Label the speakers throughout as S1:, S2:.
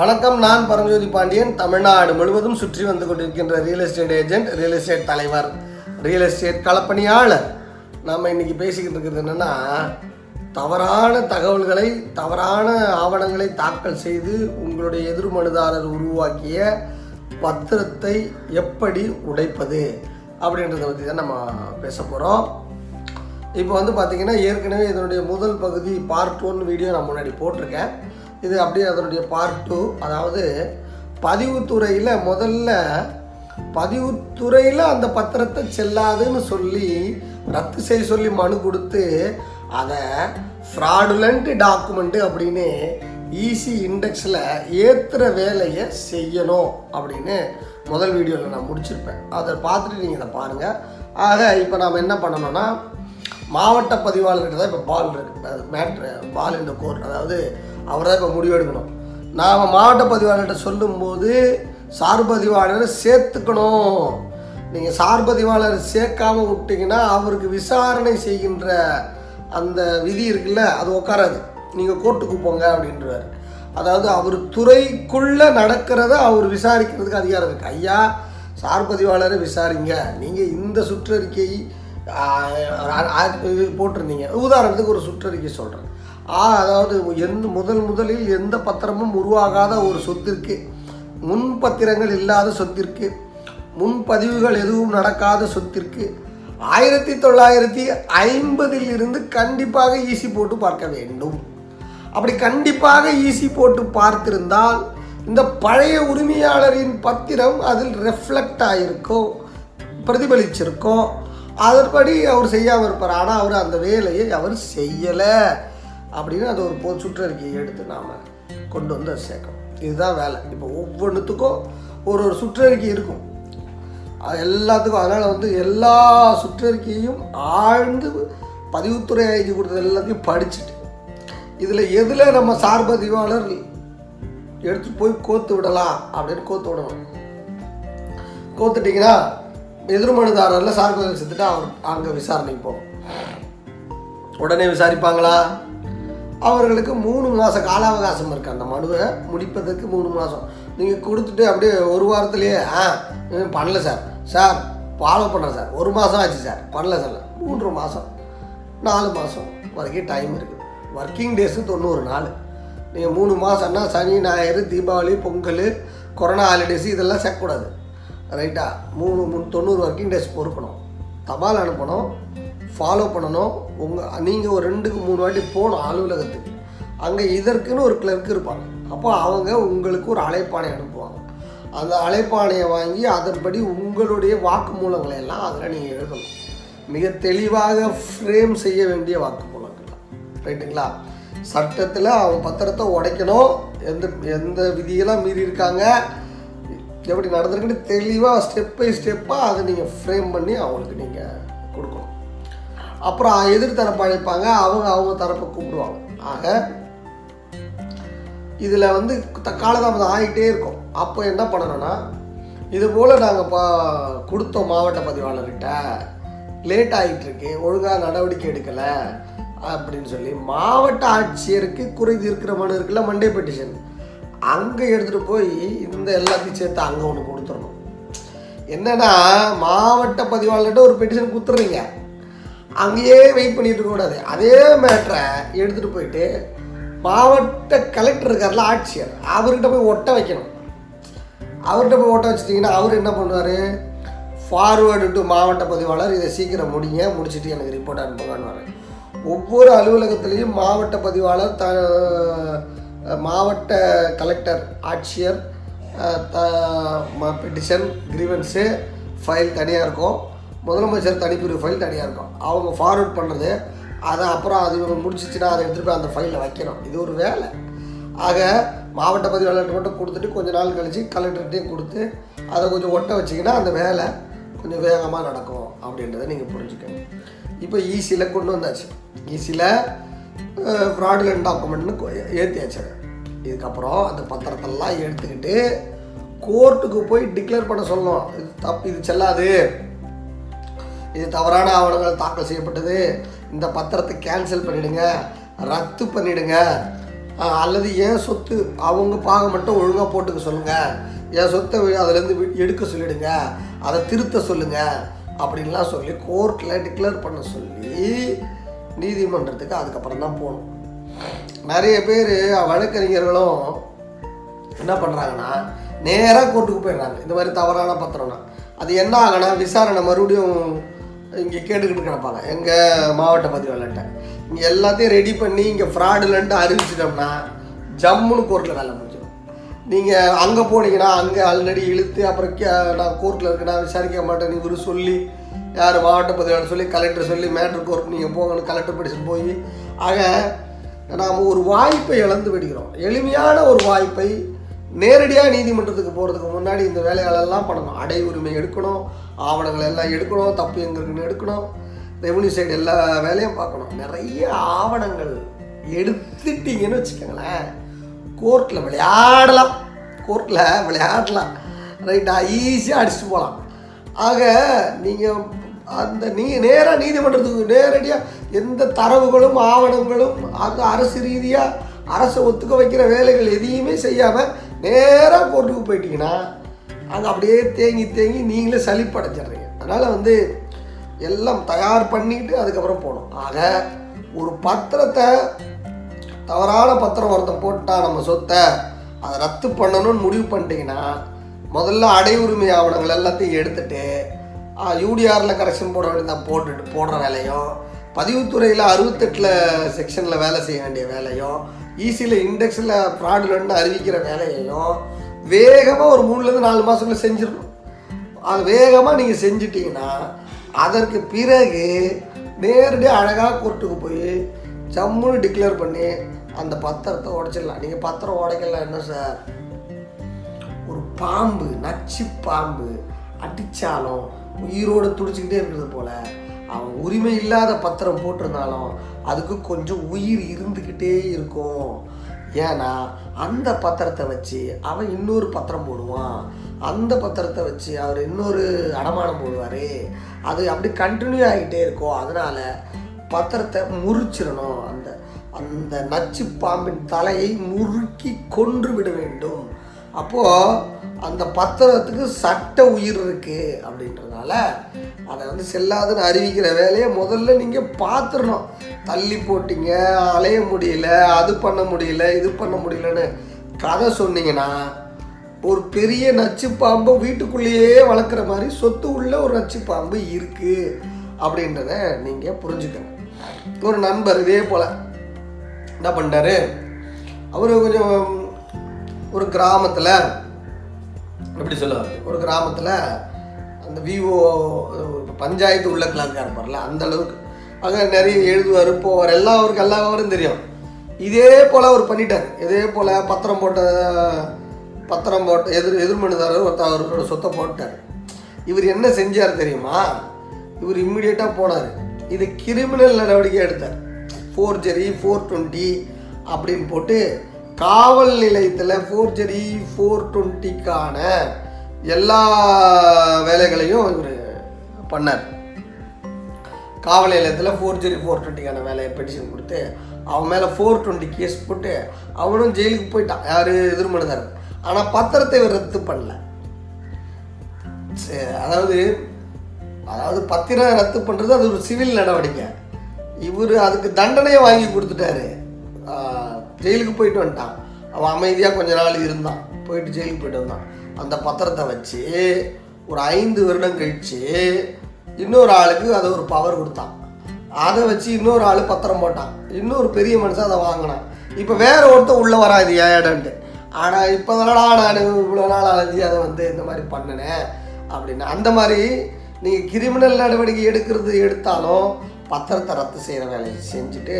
S1: வணக்கம் நான் பரஞ்சோதி பாண்டியன். தமிழ்நாடு முழுவதும் சுற்றி வந்து கொண்டிருக்கின்ற real estate agent real estate தலைவர் ரியல் எஸ்டேட் களப்பணியாளர். நாம் இன்னைக்கு பேசிக்கிட்டு இருக்கிறது என்னென்னா தவறான தகவல்களை தவறான ஆவணங்களை தாக்கல் செய்து உங்களுடைய எதிர் மனுதாரர் உருவாக்கிய பத்திரத்தை எப்படி உடைப்பது அப்படின்றத பற்றி தான் நம்ம பேச போகிறோம் இப்போ வந்து பார்த்திங்கன்னா ஏற்கனவே இதனுடைய முதல் பகுதி பார்ட் ஒன் வீடியோ நான் முன்னாடி போட்டிருக்கேன். இது அப்படியே அதனுடைய பார்ட் டூ அதாவது பதிவுத்துறையில் முதல்ல பதிவுத்துறையில் அந்த பத்திரத்தை செல்லாதுன்னு சொல்லி ரத்து செய்ய சொல்லி மனு கொடுத்து அதை ஃப்ராடுலண்ட் டாக்குமெண்ட்டு அப்படின்னு ஈசி இண்டெக்ஸில் ஏற்றுற வேலையை செய்யணும் அப்படின்னு முதல் வீடியோவில் நான் முடிச்சிருப்பேன். அதை பார்த்துட்டு நீங்கள் இதை பாருங்கள் ஆக இப்போ நாம் என்ன பண்ணணும்னா மாவட்ட பதிவாளர்கிட்ட தான் இப்போ பால் இருக்கு. மேட்ரு பால் இந்த கோர்ட் அதாவது அவர் தான் இப்போ முடிவெடுக்கணும். நாம் மாவட்ட பதிவாளர்கிட்ட சொல்லும்போது சார்பதிவாளரை சேர்த்துக்கணும். நீங்கள் சார் பதிவாளர் சேர்க்காம விட்டீங்கன்னா அவருக்கு விசாரணை செய்கின்ற அந்த விதி இருக்குல்ல அது உட்காராது. நீங்கள் கோர்ட்டுக்கு போங்க அப்படின்றார். அதாவது அவர் துறைக்குள்ளே நடக்கிறத அவர் விசாரிக்கிறதுக்கு அதிகாரம் இருக்குது ஐயா சார் பதிவாளரை விசாரிங்க. நீங்கள் இந்த சுற்றறிக்கை போட்டிருந்தீங்க. உதாரணத்துக்கு ஒரு சுற்றறிக்கை சொல்கிறேன் ஆ அதாவது எந்த முதல் முதலில் எந்த பத்திரமும் உருவாகாத ஒரு சொத்திற்கு முன்பத்திரங்கள் இல்லாத சொத்திற்கு முன்பதிவுகள் எதுவும் நடக்காத சொத்திற்கு ஆயிரத்தி தொள்ளாயிரத்தி ஐம்பதில் இருந்து கண்டிப்பாக ஈசி போட்டு பார்க்க வேண்டும். அப்படி கண்டிப்பாக ஈசி போட்டு பார்த்திருந்தால் இந்த பழைய உரிமையாளரின் பத்திரம் அதில் ரெஃப்ளெக்ட் ஆகிருக்கும் பிரதிபலிச்சிருக்கும் அதன்படி அவர் செய்யாமல் இருப்பார். ஆனால் அவர் அந்த வேலையை அவர் செய்யலை. அப்படின்னு அது ஒரு பொது சுற்றறிக்கையை எடுத்து நாம் கொண்டு வந்து அதை சேர்க்கணும். இதுதான் வேலை. இப்போ ஒவ்வொன்றுத்துக்கும் ஒரு ஒரு சுற்றறிக்கை இருக்கும். அது எல்லாத்துக்கும் அதனால் வந்து எல்லா சுற்றறிக்கையும் ஆழ்ந்து பதிவுத்துறை ஐடி கொடுத்தது எல்லாத்தையும் படிச்சுட்டு இதில் எதில் நம்ம சார்பதிவாளர் எடுத்து போய் கோத்து விடலாம் அப்படின்னு கோத்து விடணும். கோத்துட்டிங்கன்னா எதிர்மனுதாரரில் சார்பதிவு செஞ்சுட்டு அவர் அங்கே விசாரணைக்கு போகும். உடனே விசாரிப்பாங்களா? அவர்களுக்கு மூணு மாதம் கால அவகாசம் இருக்குது அந்த மனுவை முடிப்பதற்கு மூணு மாதம் நீங்கள் கொடுத்துட்டு அப்படியே ஒரு வாரத்துலேயே ஆ பண்ணல சார். சார் ஃபாலோ பண்ணேன் சார். ஒரு மாதம் ஆச்சு சார். பண்ணல சார். மூன்று மாதம் நாலு மாதம் வரைக்கும் டைம் இருக்குது ஒர்க்கிங் டேஸு தொண்ணூறு நாள். நீங்கள் மூணு மாதம்னா சனி ஞாயிறு தீபாவளி பொங்கல் கொரோனா ஹாலிடேஸ் இதெல்லாம் சேர்க்கக்கூடாது ரைட்டா மூணு மூணு தொண்ணூறு ஒர்க்கிங் டேஸ் பொறுக்கணும். தபால் அனுப்பணும். ஃபாலோ பண்ணணும். உங்கள் நீங்கள் ஒரு ரெண்டுக்கு மூணு வாட்டி போகணும் அலுவலகத்துக்கு. அங்கே இதற்குன்னு ஒரு கிளர்க் இருப்பாங்க. அப்போ அவங்க உங்களுக்கு ஒரு அழைப்பானை அனுப்புவாங்க. அந்த அழைப்பானையை வாங்கி அதன்படி உங்களுடைய வாக்குமூலங்களை எல்லாம் அதில் நீங்கள் எழுதணும். மிக தெளிவாக ஃப்ரேம் செய்ய வேண்டிய வாக்குமூலங்கள் ரைட்டுங்களா? சட்டத்தில் அவன் பத்திரத்தை உடைக்கணும். எந்த எந்த விதியெல்லாம் மீறி இருக்காங்க? எப்படி நடந்திருக்குன்னு தெளிவாக ஸ்டெப் பை ஸ்டெப்பாக அதை நீங்கள் ஃப்ரேம் பண்ணி அவங்களுக்கு நீங்கள் அப்புறம் எதிர் தரப்பு அழைப்பாங்க அவங்க அவங்க தரப்பை கூப்பிடுவாங்க. ஆக இதில் வந்து காலதாமதம் ஆகிட்டே இருக்கும். அப்போ என்ன பண்ணணும்னா இது போல் நாங்கள் பா கொடுத்தோம் மாவட்ட பதிவாளர்கிட்ட. லேட் ஆகிட்டுருக்கு ஒழுங்காக நடவடிக்கை எடுக்கலை அப்படின்னு சொல்லி மாவட்ட ஆட்சியருக்கு குறை தீர்க்கிற மனு இருக்குல்ல மண்டே பெட்டிஷன் அங்கே எடுத்துகிட்டு போய் இந்த எல்லாத்தையும் சேர்த்து அங்கே ஒன்று கொடுத்துடணும். என்னன்னா மாவட்ட பதிவாளர்கிட்ட ஒரு பெட்டிஷன் கொடுத்துட்றீங்க. அங்கேயே வெயிட் பண்ணிட்டு இருக்கக்கூடாது அதே மேட்ரை எடுத்துகிட்டு போயிட்டு மாவட்ட கலெக்டர் இருக்கார்ல ஆட்சியர் அவர்கிட்ட போய் ஒட்ட வைக்கணும். அவர்கிட்ட போய் ஓட்ட வச்சிட்டிங்கன்னா அவர் என்ன பண்ணுவார்? ஃபார்வேர்டு டு மாவட்ட பதிவாளர் இதை சீக்கிரம் முடிங்க முடிச்சுட்டு எனக்கு ரிப்போர்ட் அனுப்புங்கன்னு ஒவ்வொரு அலுவலகத்துலேயும் மாவட்ட பதிவாளர் த மாவட்ட கலெக்டர் ஆட்சியர் பெட்டிஷன் கிரீவன்ஸு ஃபைல் தனியாக இருக்கும். முதலமைச்சர் தனிப்பிரிவு ஃபைல் தனியாக இருக்கும். அவங்க ஃபார்வர்ட் பண்ணுறது அதை அப்புறம் அது இவங்க முடிச்சிச்சுன்னா அதை எடுத்துகிட்டு போய் அந்த ஃபைலில் வைக்கணும். இது ஒரு வேலை. ஆக மாவட்ட பதிவாளர்கிட்ட மட்டும் கொடுத்துட்டு கொஞ்ச நாள் கழித்து கலெக்டர்கிட்டையும் கொடுத்து அதை கொஞ்சம் ஒட்ட வச்சிங்கன்னா அந்த வேலை கொஞ்சம் வேகமாக நடக்கும் அப்படின்றத நீங்கள் புரிஞ்சுக்கணும் இப்போ ஈஸியில் கொண்டு வந்தாச்சு. ஈஸியில் ஃப்ராடுலண்ட் டாக்குமெண்ட்னு ஏற்றியாச்சு இதுக்கப்புறம் அந்த பத்திரத்தெல்லாம் எடுத்துக்கிட்டு கோர்ட்டுக்கு போய் டிக்ளேர் பண்ண சொல்லணும். இது தப்பு இது செல்லாது. இது தவறான ஆவணங்கள் தாக்கல் செய்யப்பட்டது. இந்த பத்திரத்தை கேன்சல் பண்ணிடுங்க. ரத்து பண்ணிடுங்க. அல்லது என் சொத்து அவங்க பாகம் மட்டும் ஒழுங்காக போட்டுக்க சொல்லுங்கள் என் சொத்தை அதுலேருந்து வி- எடுக்க சொல்லிடுங்க. அதை திருத்த சொல்லுங்கள் அப்படின்லாம் சொல்லி கோர்ட்டில் டிக்ளேர் பண்ண சொல்லி நீதிமன்றத்துக்கு அதுக்கப்புறம் தான் போகணும். நிறைய பேர் வழக்கறிஞர்களும் என்ன பண்ணுறாங்கன்னா நேராக கோர்ட்டுக்கு போயிடுறாங்க. இந்த மாதிரி தவறான பத்திரம்னா அது என்ன ஆகுனா விசாரணை மறுபடியும் இங்கே கேட்டுக்கிட்டு கிடப்பாங்க. எங்கள் மாவட்ட பதிவாளர்கிட்ட. இங்கே எல்லாத்தையும் ரெடி பண்ணி இங்கே ஃப்ராடுலன்ட்டு அறிவிச்சிட்டோம்னா ஜம்முன்னு கோர்ட்டில் வேலை முடிஞ்சிடும். நீங்கள் அங்கே போனீங்கன்னா அங்கே ஆல்ரெடி இழுத்து அப்புறம் கே- நான் கோர்ட்டில் இருக்கு நான் விசாரிக்க மாட்டேன் இவர் சொல்லி யார் மாவட்ட பதிவாளர் சொல்லி கலெக்டர் சொல்லி மேட்ரு கோர்ட் நீங்கள் போங்கன்னு கலெக்டர் படிச்சு போய் ஆக நாம் ஒரு வாய்ப்பை இழந்து விடுகிறோம். எளிமையான ஒரு வாய்ப்பை நேரடியாக நீதிமன்றத்துக்கு போகிறதுக்கு முன்னாடி இந்த வேலைகளெல்லாம் பண்ணணும். அடை உரிமை எடுக்கணும். ஆவணங்கள் எல்லாம் எடுக்கணும் தப்பு எங்க இருக்குன்னு எடுக்கணும். ரெவன்யூ சைடு எல்லா வேலையும் பார்க்கணும். நிறைய ஆவணங்கள் எடுத்துட்டீங்கன்னு வச்சுக்கோங்களேன். கோர்ட்டில் விளையாடலாம். கோர்ட்டில் விளையாடலாம். ரைட்டா ஈஸியாக அடிச்சுட்டு போகலாம். ஆக நீங்கள் அந்த நீ நேராக நீதிமன்றத்துக்கு நேரடியாக எந்த தரவுகளும் ஆவணங்களும் அது அரசு ரீதியாக அரசை ஒத்துக்க வைக்கிற வேலைகள் எதையுமே செய்யாமல் நேராக கோர்ட்டுக்கு போயிட்டீங்கன்னா அது அப்படியே தேங்கி தேங்கி நீங்களே சளிப்படைஞ்சிடுறீங்க. அதனால் வந்து எல்லாம் தயார் பண்ணிட்டு அதுக்கப்புறம் போகணும். ஆக ஒரு பத்திரத்தை தவறான பத்திரம் ஒருத்தன் போட்டால் நம்ம சொத்தை அதை ரத்து பண்ணணும்னு முடிவு பண்ணிட்டீங்கன்னா முதல்ல அடை உரிமை ஆவணங்கள் எல்லாத்தையும் எடுத்துட்டு யூடிஆரில் கரெக்ஷன் போட வேண்டியதான் போட்டுட்டு போடுற வேலையும் பதிவுத்துறையில் அறுபத்தெட்டில் செக்ஷனில் வேலை செய்ய வேண்டிய வேலையும் ஈஸியில் இண்டெக்ஸில் ஃப்ராடுலன்னு அறிவிக்கிற வேலையையும் வேகமாக ஒரு மூணுலேருந்து நாலு மாதத்துல செஞ்சிடணும். அது வேகமாக நீங்கள் செஞ்சிட்டிங்கன்னா அதற்கு பிறகு நேரடியாக அழகாக கோர்ட்டுக்கு போய் ஜம்முன்னு டிக்ளேர் பண்ணி அந்த பத்திரத்தை உடைச்சிடலாம். நீங்கள் பத்திரம் உடைக்கலாம் என்ன சார்? ஒரு பாம்பு நச்சு பாம்பு அடித்தாலும் உயிரோடு துடிச்சிக்கிட்டே இருக்கிறது போல் அவன் உரிமை இல்லாத பத்திரம் போட்டிருந்தாலும் அதுக்கு கொஞ்சம் உயிர் இருந்துக்கிட்டே இருக்கும். ஏன்னா அந்த பத்திரத்தை வச்சு அவன் இன்னொரு பத்திரம் போடுவான். அந்த பத்திரத்தை வச்சு அவர் இன்னொரு அடமானம் போடுவார். அது அப்படி கண்டினியூ ஆகிட்டே இருக்கும். அதனால் பத்திரத்தை முறிச்சிடணும். அந்த அந்த நச்சு பாம்பின் தலையை முறுக்கி கொன்று விட வேண்டும். அப்போது அந்த பத்திரத்துக்கு சட்ட உயிர் இருக்குது அப்படின்றதுனால அதை வந்து செல்லாதுன்னு அறிவிக்கிற வேலையை முதல்ல நீங்கள் பார்த்துடணும். தள்ளி போட்டிங்க அலைய முடியல அது பண்ண முடியல இது பண்ண முடியலன்னு கதை சொன்னீங்கன்னா ஒரு பெரிய நச்சு பாம்பு வீட்டுக்குள்ளேயே வளர்க்குற மாதிரி சொத்து உள்ள ஒரு நச்சு பாம்பு இருக்குது அப்படின்றத நீங்கள் புரிஞ்சுக்கணும். ஒரு நண்பர் இதே போல் என்ன பண்ணிட்டாரு? அவர் கொஞ்சம் ஒரு கிராமத்தில் எப்படி சொல்லுவார் ஒரு கிராமத்தில் அந்த விஓ பஞ்சாயத்து உள்ள கிளாக்காக இருப்பார்ல அந்த அளவுக்கு. அங்கே நிறைய எழுதுவார் போவார் எல்லாம் அவருக்கு எல்லா விவரம் தெரியும். இதே போல் அவர் பண்ணிட்டார். இதே போல் பத்திரம் போட்ட பத்திரம் போட்ட எதிர் எதிர்மனுதாரர் ஒருத்தர் அவரோட சொத்தை போட்டார். இவர் என்ன செஞ்சார் தெரியுமா? இவர் இம்மிடியேட்டாக போனார். இது கிரிமினல் நடவடிக்கை எடுத்தார். ஃபோர் ஜெரி ஃபோர் டுவெண்ட்டி அப்படின்னு போட்டு காவல் நிலையத்தில் ஃபோர்ஜரி ஃபோர் டுவெண்ட்டிக்கான எல்லா வேலைகளையும் இவர் பண்ணார். காவல் நிலையத்தில் ஃபோர்ஜரி ஃபோர் டுவெண்ட்டிக்கான வேலையை பெட்டிஷன் கொடுத்து அவன் மேலே ஃபோர் டுவெண்ட்டி கேஸ் போட்டு அவனும் ஜெயிலுக்கு போயிட்டான். யார் எதிர்மனுதார் ஆனால் பத்திரத்தை இவர் ரத்து பண்ணல. சரி, அதாவது அதாவது பத்திரம் ரத்து பண்ணுறது அது ஒரு சிவில் நடவடிக்கை. இவர் அதுக்கு தண்டனையை வாங்கி கொடுத்துட்டாரு. ஜெயிலுக்கு போயிட்டு வந்துட்டான். அவன் அமைதியாக கொஞ்ச நாள் இருந்தான். போயிட்டு ஜெயிலுக்கு போயிட்டு வந்தான். அந்த பத்திரத்தை வச்சு ஒரு ஐந்து வருடம் கழித்து இன்னொரு ஆளுக்கு அதை ஒரு பவர் கொடுத்தான். அதை வச்சு இன்னொரு ஆள் பத்திரம் போட்டான். இன்னொரு பெரிய மனுஷன் அதை வாங்கினான். இப்போ வேற ஒருத்தன் உள்ளே வரா இது ஆனால் இப்போ தானடா நான் இவ்வளோ நாள் அலைஞ்சி அதை வந்து இந்த மாதிரி பண்ணினேன் அப்படின்னு. அந்த மாதிரி நீங்கள் கிரிமினல் நடவடிக்கை எடுக்கிறது எடுத்தாலும் பத்திரத்தை ரத்து செய்கிற வேலையை செஞ்சுட்டு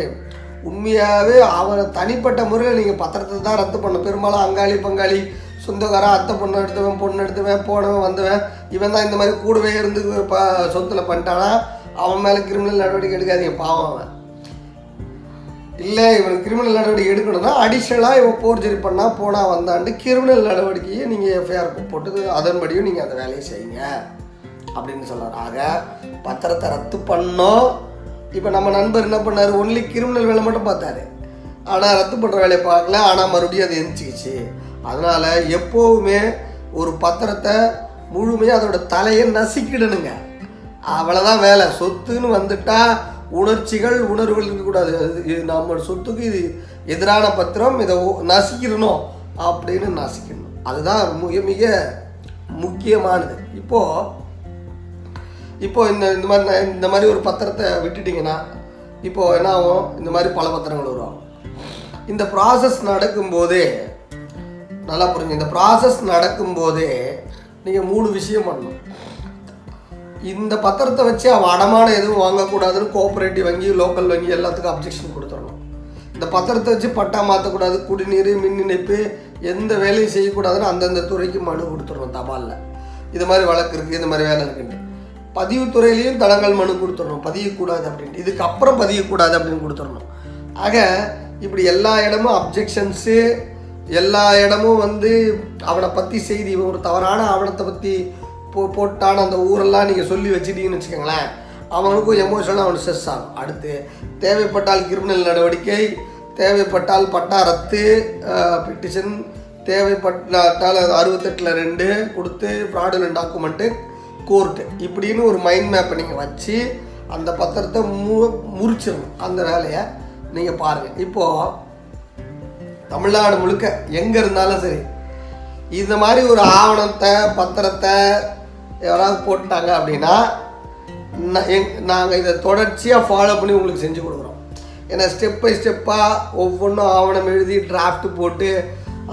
S1: உண்மையாகவே அவனை தனிப்பட்ட முறையில் நீங்கள் பத்திரத்தை தான் ரத்து பண்ணும் பெரும்பாலும் அங்காளி பங்காளி சொந்தக்காரன் அத்தை பொண்ணு எடுத்தவன் பொண்ணு எடுத்தவன் போனவன் வந்தவன் இவன் தான் இந்த மாதிரி கூடவே இருந்து ப சொத்தில் பண்ணிட்டானா அவன் மேலே கிரிமினல் நடவடிக்கை எடுக்காதீங்க பாவம் அவன். இல்லை இவன் கிரிமினல் நடவடிக்கை எடுக்கணும்னா அடிஷ்னலாக இவன் போர்ஜரி பண்ணால் போனால் வந்தான்ட்டு கிரிமினல் நடவடிக்கையை நீங்கள் எஃப்ஐஆர் போட்டு அதன்படியும் நீங்கள் அந்த வேலையை செய்யுங்க. அப்படின்னு சொல்கிறார் ஆக பத்திரத்தை ரத்து பண்ணோம் இப்போ நம்ம நண்பர் என்ன பண்ணார்? ஒன்லி கிரிமினல் வேலை மட்டும் பார்த்தாரு. ஆனால் ரத்து பண்ணுற வேலையை பார்க்கல. ஆனால் மறுபடியும் அது எந்திரிச்சிக்கிச்சு அதனால் எப்போவுமே ஒரு பத்திரத்தை முழுமையாக அதோட தலையை நசுக்கிடணுங்க. அவ்வளோதான் வேலை. சொத்துன்னு வந்துட்டால் உணர்ச்சிகள் உணர்வுகள் இருக்கக்கூடாது. இது நம்ம சொத்துக்கு இது எதிரான பத்திரம். இதை நசிக்கிடணும் நசிக்கிறணும் அப்படின்னு நசிக்கணும் அதுதான் மிக மிக முக்கியமானது. இப்போது இப்போ இந்த இந்த மாதிரி இந்த மாதிரி ஒரு பத்திரத்தை விட்டுட்டிங்கன்னா இப்போ என்ன ஆகும்? இந்த மாதிரி பல பத்திரங்கள் வரும். இந்த ப்ராசஸ் நடக்கும்போதே நல்லா புரிஞ்சு இந்த ப்ராசஸ் நடக்கும்போதே நீங்கள் மூணு விஷயம் பண்ணணும். இந்த பத்திரத்தை வச்சு அவன் அடமானம் எதுவும் வாங்கக்கூடாதுன்னு கோஆப்ரேட்டிவ் வங்கி லோக்கல் வங்கி எல்லாத்துக்கும் அப்ஜெக்ஷன் கொடுத்துடணும். இந்த பத்திரத்தை வச்சு பட்டா மாற்றக்கூடாது குடிநீர் மின் இணைப்பு எந்த வேலையும் செய்யக்கூடாதுன்னு அந்தந்த துறைக்கு மனு கொடுத்துடணும் தபாலில். இது மாதிரி வழக்கு இருக்குது இந்த மாதிரி வேலை இருக்குன்னு பதிவுத்துறையிலையும் தடங்கள் மனு கொடுத்துடணும். பதியக்கூடாது அப்படின்ட்டு இதுக்கப்புறம் பதியக்கூடாது அப்படின்னு கொடுத்துடணும். ஆக இப்படி எல்லா இடமும் அப்ஜெக்ஷன்ஸு எல்லா இடமும் வந்து அவனை பற்றி செய்தி இவன் ஒரு தவறான ஆவணத்தை பற்றி போ போட்டான அந்த ஊரெல்லாம் நீங்கள் சொல்லி வச்சுட்டீங்கன்னு வச்சுக்கோங்களேன் அவனுக்கும் எமோஷனாக அவனுக்கு ஸ்ட்ரெஸ் ஆகும். அடுத்து தேவைப்பட்டால் கிரிமினல் நடவடிக்கை தேவைப்பட்டால் பட்டா ரத்து பிட்டிஷன் தேவைப்பட்டால் அறுபத்தெட்டில் ரெண்டு கொடுத்து ஃப்ராடுலன் டாக்குமெண்ட்டு கோர்ட்டு இப்படின்னு ஒரு மைண்ட் மேப்பை நீங்கள் வச்சு அந்த பத்திரத்தை மு முறிச்சிடணும். அந்த வேலையை நீங்கள் பாருங்கள் இப்போது தமிழ்நாடு முழுக்க எங்கே இருந்தாலும் சரி இந்த மாதிரி ஒரு ஆவணத்தை பத்திரத்தை யாராவது போட்டாங்க அப்படின்னா எங் நாங்கள் இதை தொடர்ச்சியாக ஃபாலோ பண்ணி உங்களுக்கு செஞ்சு கொடுக்குறோம். ஏன்னா ஸ்டெப் பை ஸ்டெப்பாக ஒவ்வொன்றும் ஆவணம் எழுதி டிராஃப்ட் போட்டு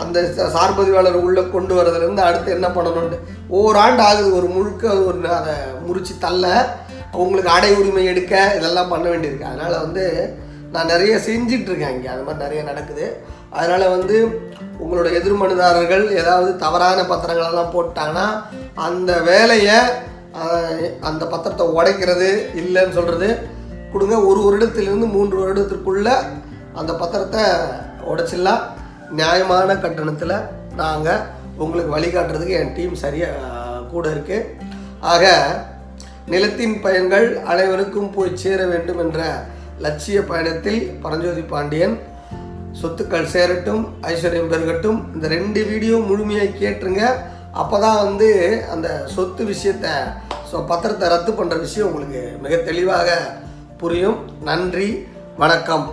S1: அந்த சார்பதிவாளர் உள்ளே கொண்டு வரதுலேருந்து அடுத்து என்ன பண்ணணும்னு ஓராண்டு ஆகுது ஒரு முழுக்க ஒரு அதை முறிச்சு தள்ள உங்களுக்கு அடை உரிமை எடுக்க இதெல்லாம் பண்ண வேண்டியிருக்கு. அதனால் வந்து நான் நிறைய செஞ்சிட்ருக்கேன் இங்கே. அது மாதிரி நிறைய நடக்குது. அதனால் வந்து உங்களோட எதிர்மனுதாரர்கள் ஏதாவது தவறான பத்திரங்களெல்லாம் போட்டாங்கன்னா அந்த வேலையை அந்த பத்திரத்தை உடைக்கிறது இல்லைன்னு சொல்கிறது கொடுங்க. ஒரு வருடத்திலிருந்து மூன்று வருடத்திற்குள்ளே அந்த பத்திரத்தை உடைச்சிடலாம். நியாயமான கட்டணத்தில் நாங்கள் உங்களுக்கு வழிகாட்டுறதுக்கு என் டீம் சரியாக கூட இருக்குது ஆக நிலத்தின் பயன்கள் அனைவருக்கும் போய் சேர வேண்டும் என்ற லட்சிய பயணத்தில் பரஞ்சோதி பாண்டியன் சொத்துக்கள் சேரட்டும் ஐஸ்வர்யம் பெருகட்டும். இந்த ரெண்டு வீடியோ முழுமையாக கேட்டுருங்க. அப்போ தான் வந்து அந்த சொத்து விஷயத்தை ஸோ பத்திரத்தை ரத்து பண்ணுற விஷயம் உங்களுக்கு மிக தெளிவாக புரியும். நன்றி வணக்கம்.